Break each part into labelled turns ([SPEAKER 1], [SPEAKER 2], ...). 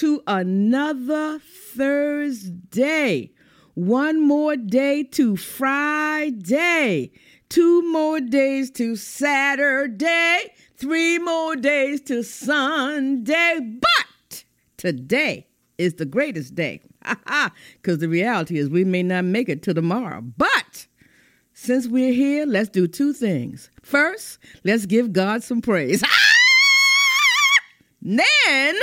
[SPEAKER 1] to another Thursday. One more day to Friday. Two more days to Saturday. Three more days to Sunday. But today is the greatest day. Because the reality is, we may not make it to tomorrow. But since we're here, let's do two things. First, let's give God some praise. then,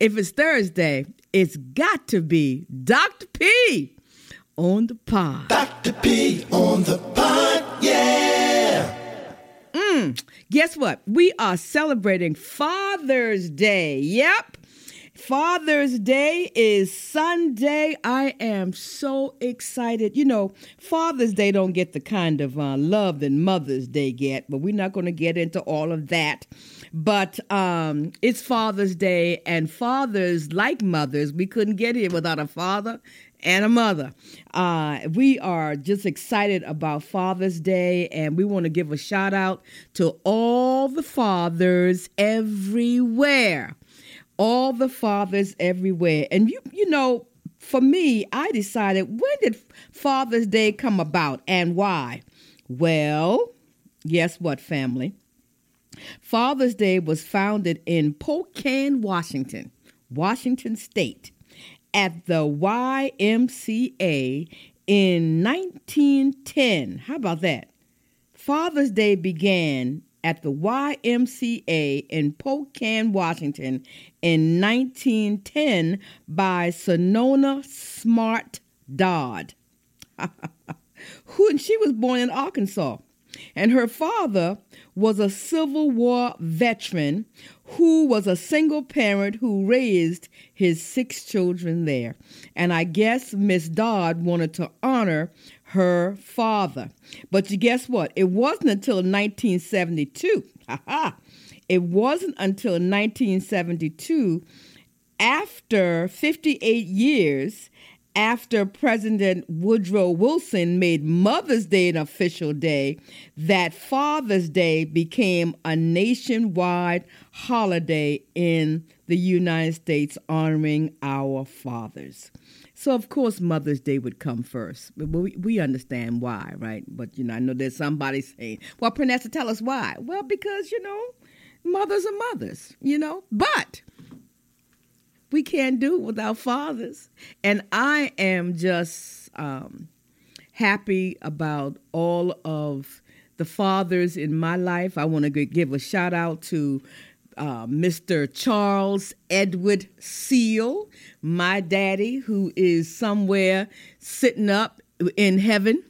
[SPEAKER 1] if it's Thursday, it's got to be Dr. P on the pod.
[SPEAKER 2] Dr. P on the pod, yeah.
[SPEAKER 1] Mm, guess what? We are celebrating Father's Day. Yep. Father's Day is Sunday. I am so excited. You know, Father's Day don't get the kind of uh, love that Mother's Day get, but we're not going to get into all of that. But um, it's Father's Day, and fathers, like mothers, we couldn't get here without a father and a mother. Uh, we are just excited about Father's Day, and we want to give a shout out to all the fathers everywhere all the fathers everywhere. And you you know, for me, I decided when did Father's Day come about and why? Well, guess what, family? Father's Day was founded in Spokane, Washington, Washington State, at the YMCA in 1910. How about that? Father's Day began at the YMCA in Spokane, Washington in 1910 by Sonora Smart Dodd. Who, and she was born in Arkansas. And her father was a Civil War veteran who was a single parent who raised his six children there. And I guess Miss Dodd wanted to honor her father. But you guess what? It wasn't until 1972. it wasn't until 1972, after 58 years after President Woodrow Wilson made Mother's Day an official day, that Father's Day became a nationwide holiday in the United States honoring our fathers. So of course Mother's Day would come first. But we, we understand why, right? But you know, I know there's somebody saying, Well, Pranessa, tell us why. Well, because, you know, mothers are mothers, you know. But we can't do it without fathers. And I am just um, happy about all of the fathers in my life. I want to give a shout out to uh, Mr. Charles Edward Seal, my daddy, who is somewhere sitting up in heaven.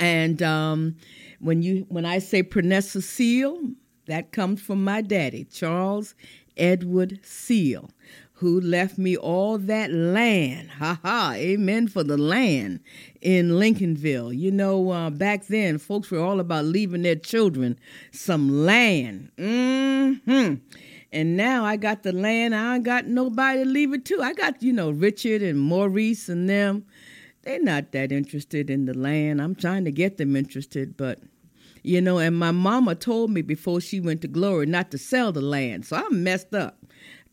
[SPEAKER 1] And um, when you when I say Pranessa Seal, that comes from my daddy, Charles Edward Seal, who left me all that land. Ha ha, amen for the land in Lincolnville. You know, uh, back then, folks were all about leaving their children some land. hmm And now I got the land, I ain't got nobody to leave it to. I got, you know, Richard and Maurice and them. They're not that interested in the land. I'm trying to get them interested, but you know, and my mama told me before she went to glory not to sell the land. So I'm messed up.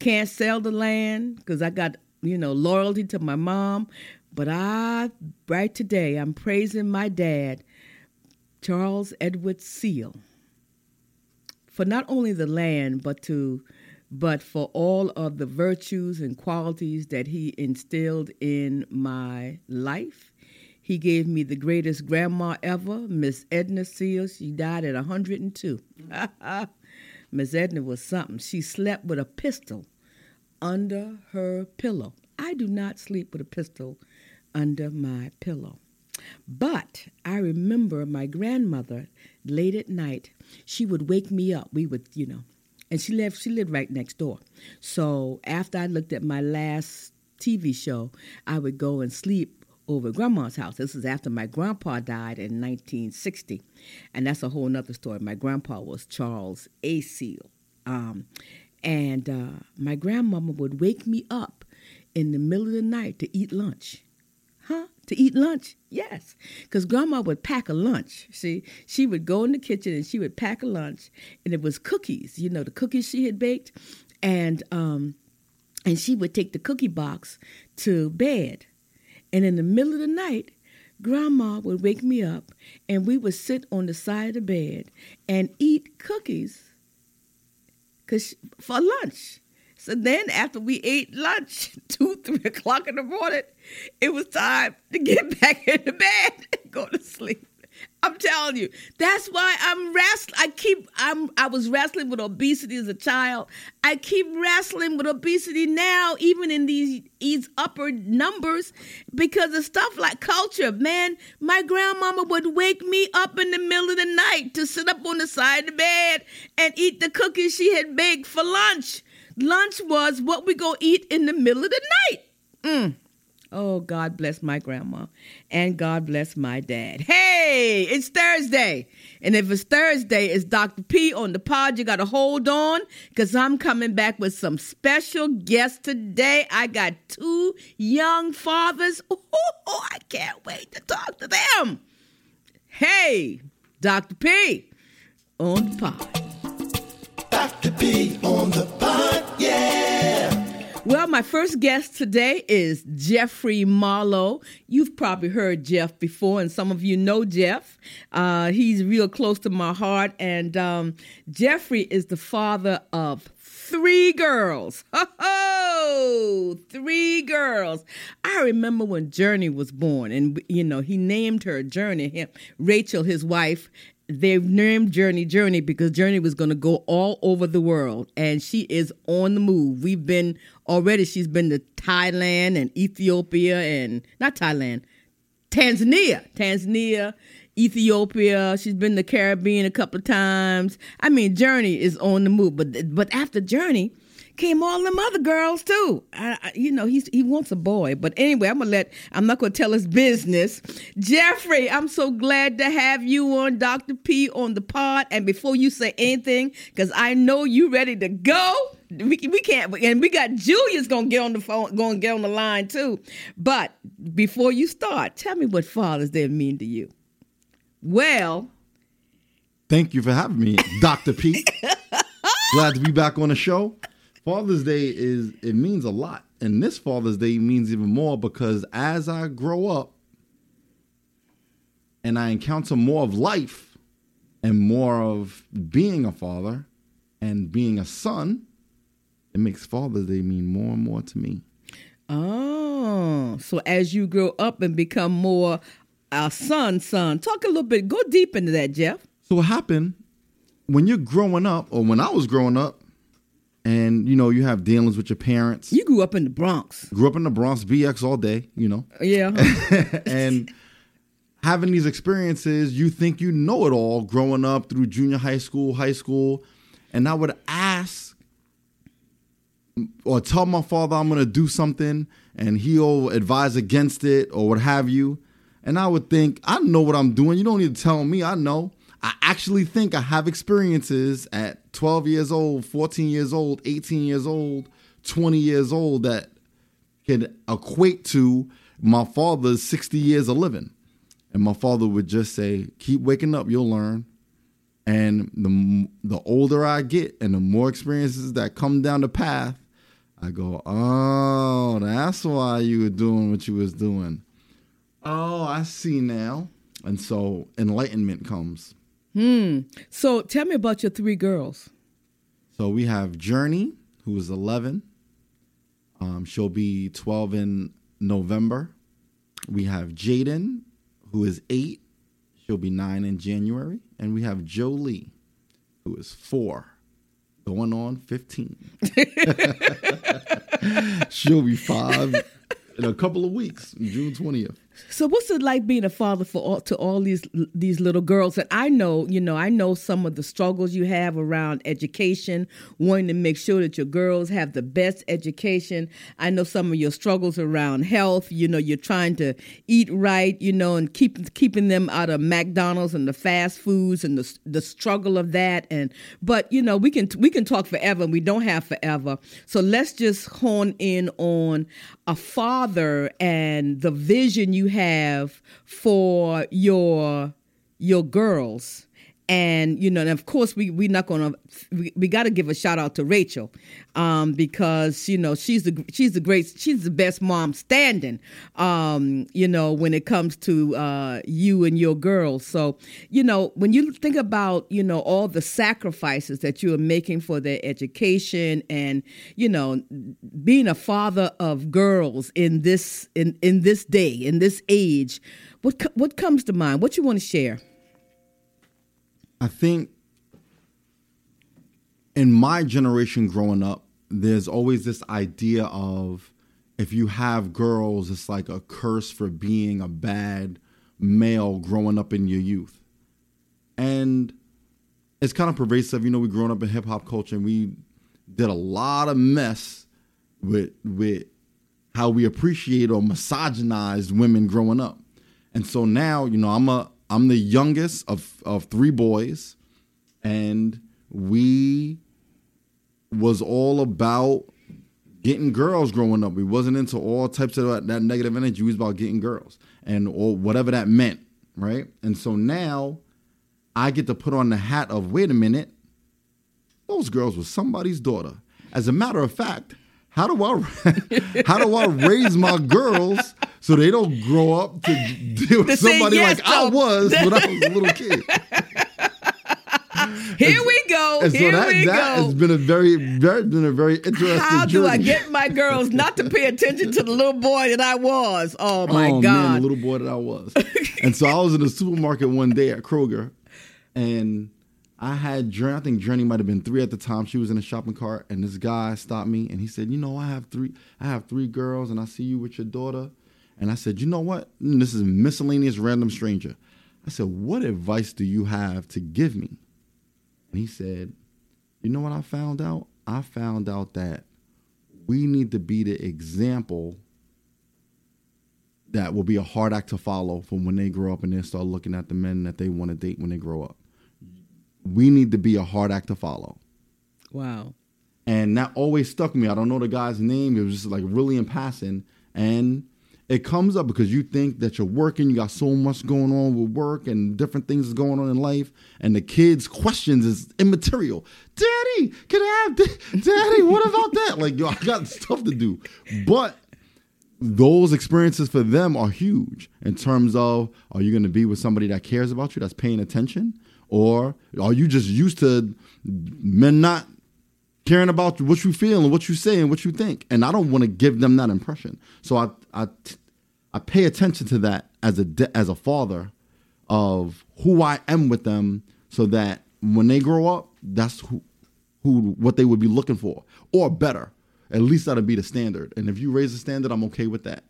[SPEAKER 1] Can't sell the land because I got, you know, loyalty to my mom. But I, right today, I'm praising my dad, Charles Edward Seal, for not only the land, but to but for all of the virtues and qualities that he instilled in my life. He gave me the greatest grandma ever, Miss Edna Seal. She died at 102. Miss Edna was something. She slept with a pistol under her pillow. I do not sleep with a pistol under my pillow. But I remember my grandmother late at night, she would wake me up. We would, you know, and she lived she lived right next door. So after I looked at my last TV show, I would go and sleep over grandma's house. This is after my grandpa died in 1960. And that's a whole nother story. My grandpa was Charles A. Seal. Um, and uh, my grandmama would wake me up in the middle of the night to eat lunch. Huh? To eat lunch? Yes. Because grandma would pack a lunch. See, she would go in the kitchen and she would pack a lunch, and it was cookies, you know, the cookies she had baked. And um, and she would take the cookie box to bed. And in the middle of the night, Grandma would wake me up and we would sit on the side of the bed and eat cookies cause for lunch. So then after we ate lunch, two, three o'clock in the morning, it was time to get back in the bed and go to sleep. I'm telling you, that's why I'm wrestling. I keep I'm I was wrestling with obesity as a child. I keep wrestling with obesity now, even in these these upper numbers, because of stuff like culture. Man, my grandmama would wake me up in the middle of the night to sit up on the side of the bed and eat the cookies she had baked for lunch. Lunch was what we go eat in the middle of the night. Mm. Oh, God bless my grandma and God bless my dad. Hey, it's Thursday. And if it's Thursday, it's Dr. P on the pod. You got to hold on because I'm coming back with some special guests today. I got two young fathers. Oh, I can't wait to talk to them. Hey, Dr. P on the pod.
[SPEAKER 2] Dr. P on the pod, yeah.
[SPEAKER 1] Well, my first guest today is Jeffrey Marlowe. You've probably heard Jeff before, and some of you know Jeff. Uh, he's real close to my heart, and um, Jeffrey is the father of three girls. Oh, three girls. I remember when Journey was born, and you know he named her Journey. Him, Rachel, his wife, they've named Journey Journey because Journey was going to go all over the world and she is on the move. We've been already, she's been to Thailand and Ethiopia and not Thailand, Tanzania, Tanzania, Ethiopia. She's been to Caribbean a couple of times. I mean, Journey is on the move, but but after Journey, came all them other girls too. I, I, you know, he's he wants a boy. But anyway, I'm gonna let I'm not gonna tell his business. Jeffrey, I'm so glad to have you on Dr. P on the pod. And before you say anything, because I know you ready to go. We, we can't and we got Julius gonna get on the phone, gonna get on the line too. But before you start, tell me what Father's Day mean to you. Well,
[SPEAKER 3] Thank you for having me, Dr. P. Glad to be back on the show. Father's Day is it means a lot. And this Father's Day means even more because as I grow up and I encounter more of life and more of being a father and being a son, it makes Father's Day mean more and more to me.
[SPEAKER 1] Oh, so as you grow up and become more a son, son, talk a little bit, go deep into that, Jeff.
[SPEAKER 3] So what happened when you're growing up, or when I was growing up, and you know you have dealings with your parents.
[SPEAKER 1] You grew up in the Bronx.
[SPEAKER 3] Grew up in the Bronx, BX all day, you know.
[SPEAKER 1] Uh, yeah.
[SPEAKER 3] and having these experiences, you think you know it all growing up through junior high school, high school. And I would ask or tell my father I'm going to do something and he'll advise against it or what have you. And I would think, I know what I'm doing. You don't need to tell me. I know. I actually think I have experiences at 12 years old, 14 years old, 18 years old, 20 years old that can equate to my father's 60 years of living. And my father would just say, "Keep waking up, you'll learn." And the the older I get, and the more experiences that come down the path, I go, "Oh, that's why you were doing what you was doing." Oh, I see now. And so enlightenment comes.
[SPEAKER 1] Hmm. So tell me about your three girls.
[SPEAKER 3] So we have Journey, who is 11. Um, she'll be 12 in November. We have Jaden, who is eight. She'll be nine in January. And we have Jolie, who is four, going on 15. She'll be five in a couple of weeks, June 20th.
[SPEAKER 1] So what's it like being a father for all, to all these these little girls? And I know, you know, I know some of the struggles you have around education, wanting to make sure that your girls have the best education. I know some of your struggles around health. You know, you're trying to eat right, you know, and keep keeping them out of McDonald's and the fast foods and the the struggle of that. And but you know, we can we can talk forever, and we don't have forever. So let's just hone in on a father and the vision you have for your your girls and you know, and of course, we we not gonna we, we got to give a shout out to Rachel, um, because you know she's the she's the great she's the best mom standing, um, you know, when it comes to uh, you and your girls. So you know, when you think about you know all the sacrifices that you are making for their education, and you know, being a father of girls in this in in this day in this age, what what comes to mind? What you want to share?
[SPEAKER 3] I think in my generation growing up, there's always this idea of if you have girls, it's like a curse for being a bad male growing up in your youth. And it's kind of pervasive. You know, we growing up in hip hop culture and we did a lot of mess with with how we appreciate or misogynized women growing up. And so now, you know, I'm a I'm the youngest of of three boys, and we was all about getting girls growing up. We wasn't into all types of that, that negative energy. We was about getting girls and or whatever that meant, right? And so now I get to put on the hat of wait a minute, those girls were somebody's daughter. As a matter of fact, how do I how do I raise my girls so they don't grow up to deal with somebody
[SPEAKER 1] yes
[SPEAKER 3] like I
[SPEAKER 1] to-
[SPEAKER 3] was when I was a little kid?
[SPEAKER 1] Here we go.
[SPEAKER 3] And so
[SPEAKER 1] Here
[SPEAKER 3] that
[SPEAKER 1] we
[SPEAKER 3] that
[SPEAKER 1] go.
[SPEAKER 3] has been a very very been a very interesting
[SPEAKER 1] How do. I get my girls not to pay attention to the little boy that I was? Oh, oh my
[SPEAKER 3] oh, Man,
[SPEAKER 1] God.
[SPEAKER 3] the little boy that I was. and so I was in the supermarket one day at Kroger, and I had Journey. I think Journey might have been three at the time. She was in a shopping cart, and this guy stopped me and he said, "You know, I have three. I have three girls, and I see you with your daughter." And I said, "You know what? This is a miscellaneous random stranger." I said, "What advice do you have to give me?" And he said, You know what I found out? I found out that we need to be the example that will be a hard act to follow for when they grow up and they start looking at the men that they want to date when they grow up. We need to be a hard act to follow.
[SPEAKER 1] Wow.
[SPEAKER 3] And that always stuck me. I don't know the guy's name. It was just like really in passing. And it comes up because you think that you're working, you got so much going on with work and different things going on in life, and the kids' questions is immaterial. Daddy, can I have da- Daddy, what about that? Like, yo, I got stuff to do. But those experiences for them are huge in terms of are you going to be with somebody that cares about you, that's paying attention? Or are you just used to men not caring about what you feel and what you say and what you think. And I don't want to give them that impression. So I I I pay attention to that as a as a father of who I am with them, so that when they grow up, that's who who what they would be looking for, or better. At least that'll be the standard. And if you raise the standard, I'm okay with that.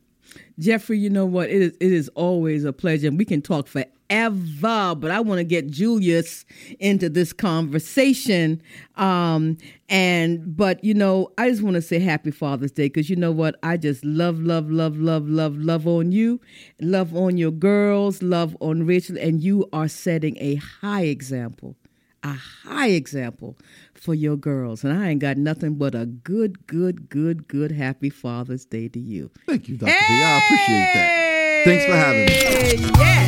[SPEAKER 1] Jeffrey, you know what? It is it is always a pleasure. We can talk forever, but I want to get Julius into this conversation. Um, and but you know, I just want to say Happy Father's Day because you know what? I just love, love, love, love, love, love on you, love on your girls, love on Rachel, and you are setting a high example. A high example for your girls. And I ain't got nothing but a good, good, good, good happy Father's Day to you.
[SPEAKER 3] Thank you, Dr. P. I appreciate that. Thanks for having me.
[SPEAKER 1] Yeah.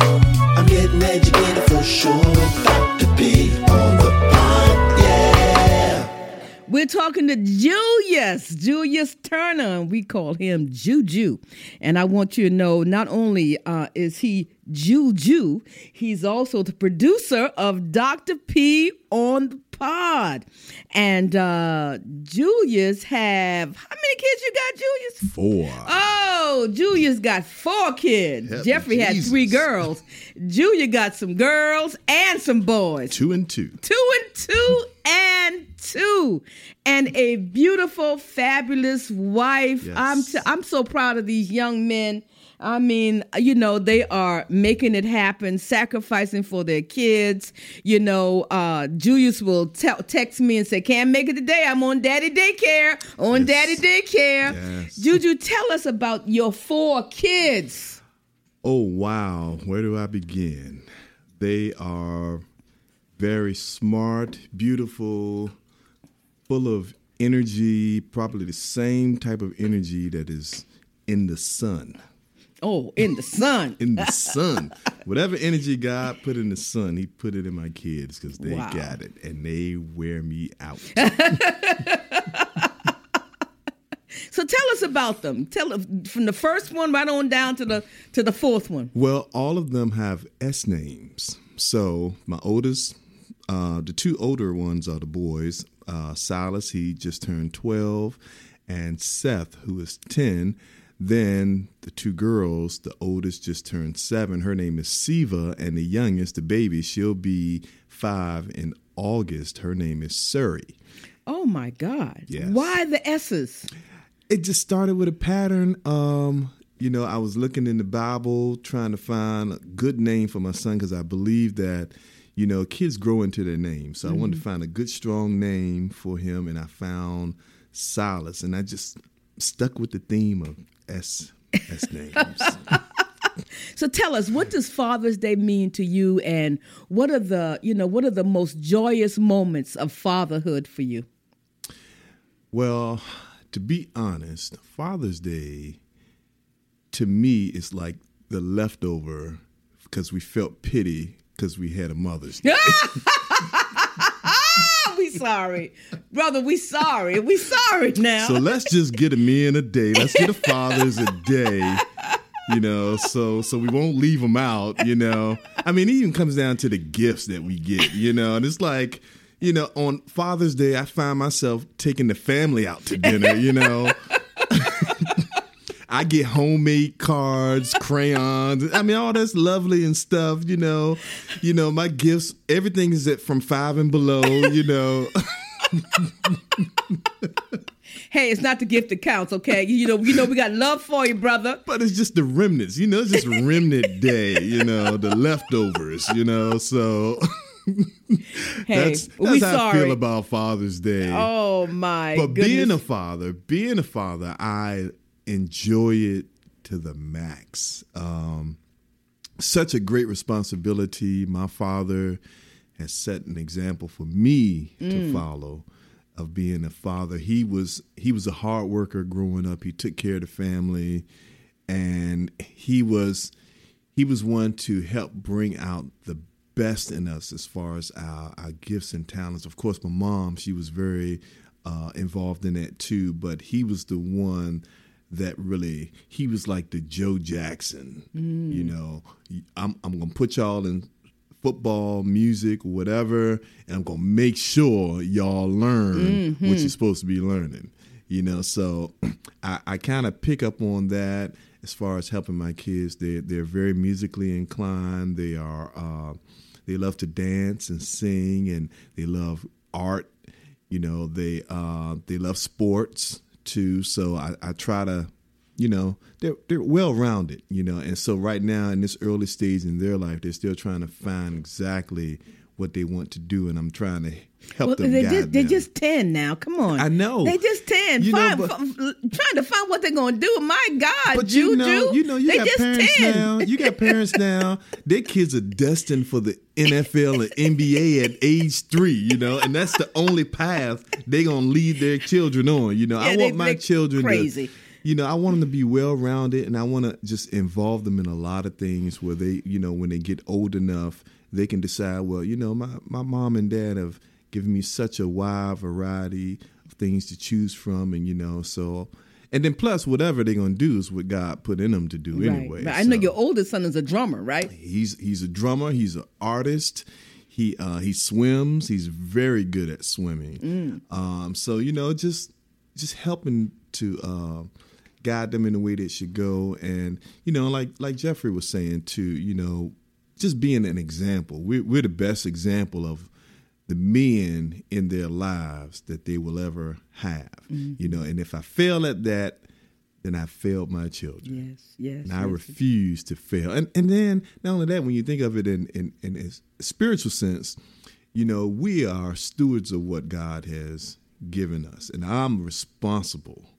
[SPEAKER 2] I'm getting educated for sure. Dr. P on the pod, yeah.
[SPEAKER 1] We're talking to Julius, Julius Turner, we call him Juju. And I want you to know not only uh, is he Juju, he's also the producer of Dr. P on the pod. And uh, Julius have how many kids you got, Julius?
[SPEAKER 4] Four.
[SPEAKER 1] Oh, Julius got four kids.
[SPEAKER 4] Help
[SPEAKER 1] Jeffrey had three girls. Julia got some girls and some boys
[SPEAKER 4] Two and two.
[SPEAKER 1] two and two and two and a beautiful fabulous wife
[SPEAKER 4] Yes.
[SPEAKER 1] i'm t- i'm so proud of these young men I mean, you know, they are making it happen, sacrificing for their kids. You know, uh, Julius will te- text me and say, "Can't make it today. I'm on daddy daycare. On
[SPEAKER 4] Yes.
[SPEAKER 1] daddy daycare."
[SPEAKER 4] Yes.
[SPEAKER 1] Juju, tell us about your four kids.
[SPEAKER 4] Oh, wow. Where do I begin? They are very smart, beautiful, full of energy, probably the same type of energy that is in the sun.
[SPEAKER 1] Oh, in the sun.
[SPEAKER 4] In the sun. Whatever energy God put in the sun, He put it in my kids because they
[SPEAKER 1] Wow.
[SPEAKER 4] got it and they wear me out.
[SPEAKER 1] So tell us about them. Tell from the first one right on down to the to the fourth one.
[SPEAKER 4] Well, all of them have S names. So my oldest, uh, the two older ones are the boys. Uh, Silas, he just turned 12, and Seth, who is 10. Then the two girls, the oldest just turned seven. Her name is Siva, and the youngest, the baby, she'll be five in August. Her name is Surrey.
[SPEAKER 1] Oh my God!
[SPEAKER 4] Yes.
[SPEAKER 1] Why the S's?
[SPEAKER 4] it just started with a pattern. Um, you know, I was looking in the Bible trying to find a good name for my son because I believe that, you know, kids grow into their name. So I wanted to mm-hmm. find a good, strong name for him, and I found Silas, and I just stuck with the theme of S S names.
[SPEAKER 1] So tell us, what does Father's Day mean to you, and what are the you know what are the most joyous moments of fatherhood for you?
[SPEAKER 4] Well, to be honest, Father's Day to me is like the leftover because we felt pity because we had a Mother's Day.
[SPEAKER 1] we sorry, brother. We sorry. We sorry now.
[SPEAKER 4] So let's just get a men a day. Let's get a fathers a day. You know, so so we won't leave them out. You know, I mean, it even comes down to the gifts that we get. You know, and it's like, you know, on Father's Day, I find myself taking the family out to dinner. You know. I get homemade cards, crayons. I mean, all that's lovely and stuff, you know. You know, my gifts, everything is at from five and below, you know.
[SPEAKER 1] hey, it's not the gift that counts, okay? You know, you know, we got love for you, brother.
[SPEAKER 4] But it's just the remnants, you know, it's just remnant day, you know, the leftovers, you know. So
[SPEAKER 1] Hey,
[SPEAKER 4] that's,
[SPEAKER 1] we
[SPEAKER 4] that's how I
[SPEAKER 1] sorry.
[SPEAKER 4] feel about Father's Day.
[SPEAKER 1] Oh my
[SPEAKER 4] but
[SPEAKER 1] goodness.
[SPEAKER 4] being a father, being a father, I enjoy it to the max. Um, such a great responsibility. My father has set an example for me
[SPEAKER 1] Mm.
[SPEAKER 4] to follow of being a father. He was he was a hard worker growing up. He took care of the family, and he was he was one to help bring out the best in us as far as our, our gifts and talents. Of course, my mom, she was very uh, involved in that too, but he was the one that really he was like the Joe Jackson. You know, I'm I'm gonna put y'all in football, music, whatever, and I'm gonna make sure y'all learn what you're supposed to be learning. You know, so I, I kind of pick up on that as far as helping my kids. They they're very musically inclined. They are uh, they love to dance and sing, and they love art. You know, they uh, they love sports too. So I, I try to you know they're they're well rounded you know and so right now in this early stage in their life they're still trying to find exactly what they want to do and i'm trying to help
[SPEAKER 1] Well,
[SPEAKER 4] them
[SPEAKER 1] they just, they're just 10 now. Come on.
[SPEAKER 4] I know.
[SPEAKER 1] They just 10.
[SPEAKER 4] You know, but-
[SPEAKER 1] f- trying to find what they're going to do. My God,
[SPEAKER 4] but
[SPEAKER 1] Juju.
[SPEAKER 4] you know, you know, you
[SPEAKER 1] they
[SPEAKER 4] got parents
[SPEAKER 1] 10.
[SPEAKER 4] now. You got parents now. Their kids are destined for the NFL and NBA at age three. You know, and that's the only path they're gonna lead their children on. You know, I
[SPEAKER 1] Yeah, they-
[SPEAKER 4] want my children
[SPEAKER 1] crazy.
[SPEAKER 4] to. You know, I want them to be well rounded, and I want to just involve them in a lot of things where they, you know, when they get old enough, they can decide. Well, you know, my my mom and dad have given me such a wide variety of things to choose from, and you know, so. And then plus whatever they're gonna do is what God put in them to do
[SPEAKER 1] Right.
[SPEAKER 4] anyway.
[SPEAKER 1] But I know
[SPEAKER 4] So
[SPEAKER 1] your oldest son is a drummer, right?
[SPEAKER 4] he's he's a drummer, he's an artist, he uh, he swims, he's very good at swimming. Um, so you know, just just helping to uh, guide them in the way they should go, and you know, like like Jeffrey was saying too, you know, just being an example. We're, we're the best example of the men in their lives that they will ever have. Mm-hmm. You know, and if I fail at that, then I failed my children.
[SPEAKER 1] Yes, yes.
[SPEAKER 4] And I
[SPEAKER 1] yes.
[SPEAKER 4] refuse to fail. And and then not only that, when you think of it in in, in a spiritual sense, you know, we are stewards of what God has given us. And I'm responsible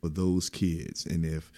[SPEAKER 4] for those kids. And if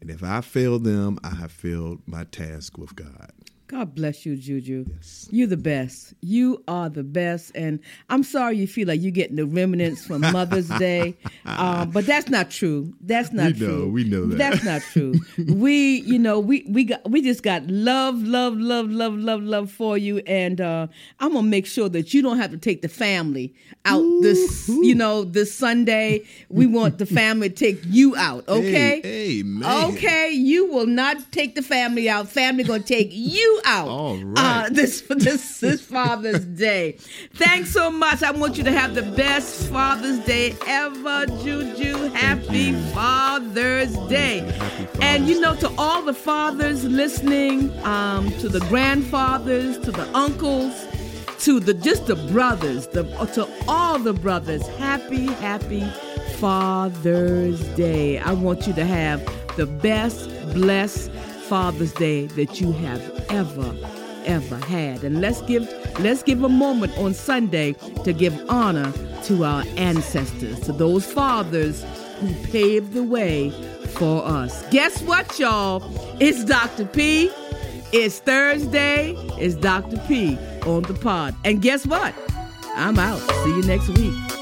[SPEAKER 4] and if I fail them, I have failed my task with God.
[SPEAKER 1] God bless you, Juju. You're the best. You are the best. And I'm sorry you feel like you're getting the remnants from Mother's Day. Um, but that's not true. That's not
[SPEAKER 4] We know,
[SPEAKER 1] true.
[SPEAKER 4] we know that.
[SPEAKER 1] That's not true. we, you know, we we got we just got love, love, love, love, love, love for you. And uh, I'm gonna make sure that you don't have to take the family out this, you know, this Sunday. We want the family to take you out, okay?
[SPEAKER 4] Hey, hey.
[SPEAKER 1] Okay, you will not take the family out. Family gonna take you out.
[SPEAKER 4] All right.
[SPEAKER 1] Uh, this this this Father's Day. Thanks so much. I want you to have the best Father's Day ever, Juju. Happy Father's Day. and you know, to all the fathers listening, um, to the grandfathers, to the uncles, to the just the brothers, the to all the brothers, happy, happy Father's Day. I want you to have the best, blessed Father's Day that you have ever, ever had. And let's give let's give a moment on Sunday to give honor to our ancestors, to those fathers who paved the way for us. Guess what, y'all? It's Dr. P. It's Thursday. It's Dr. P on the pod. And guess what? I'm out. See you next week.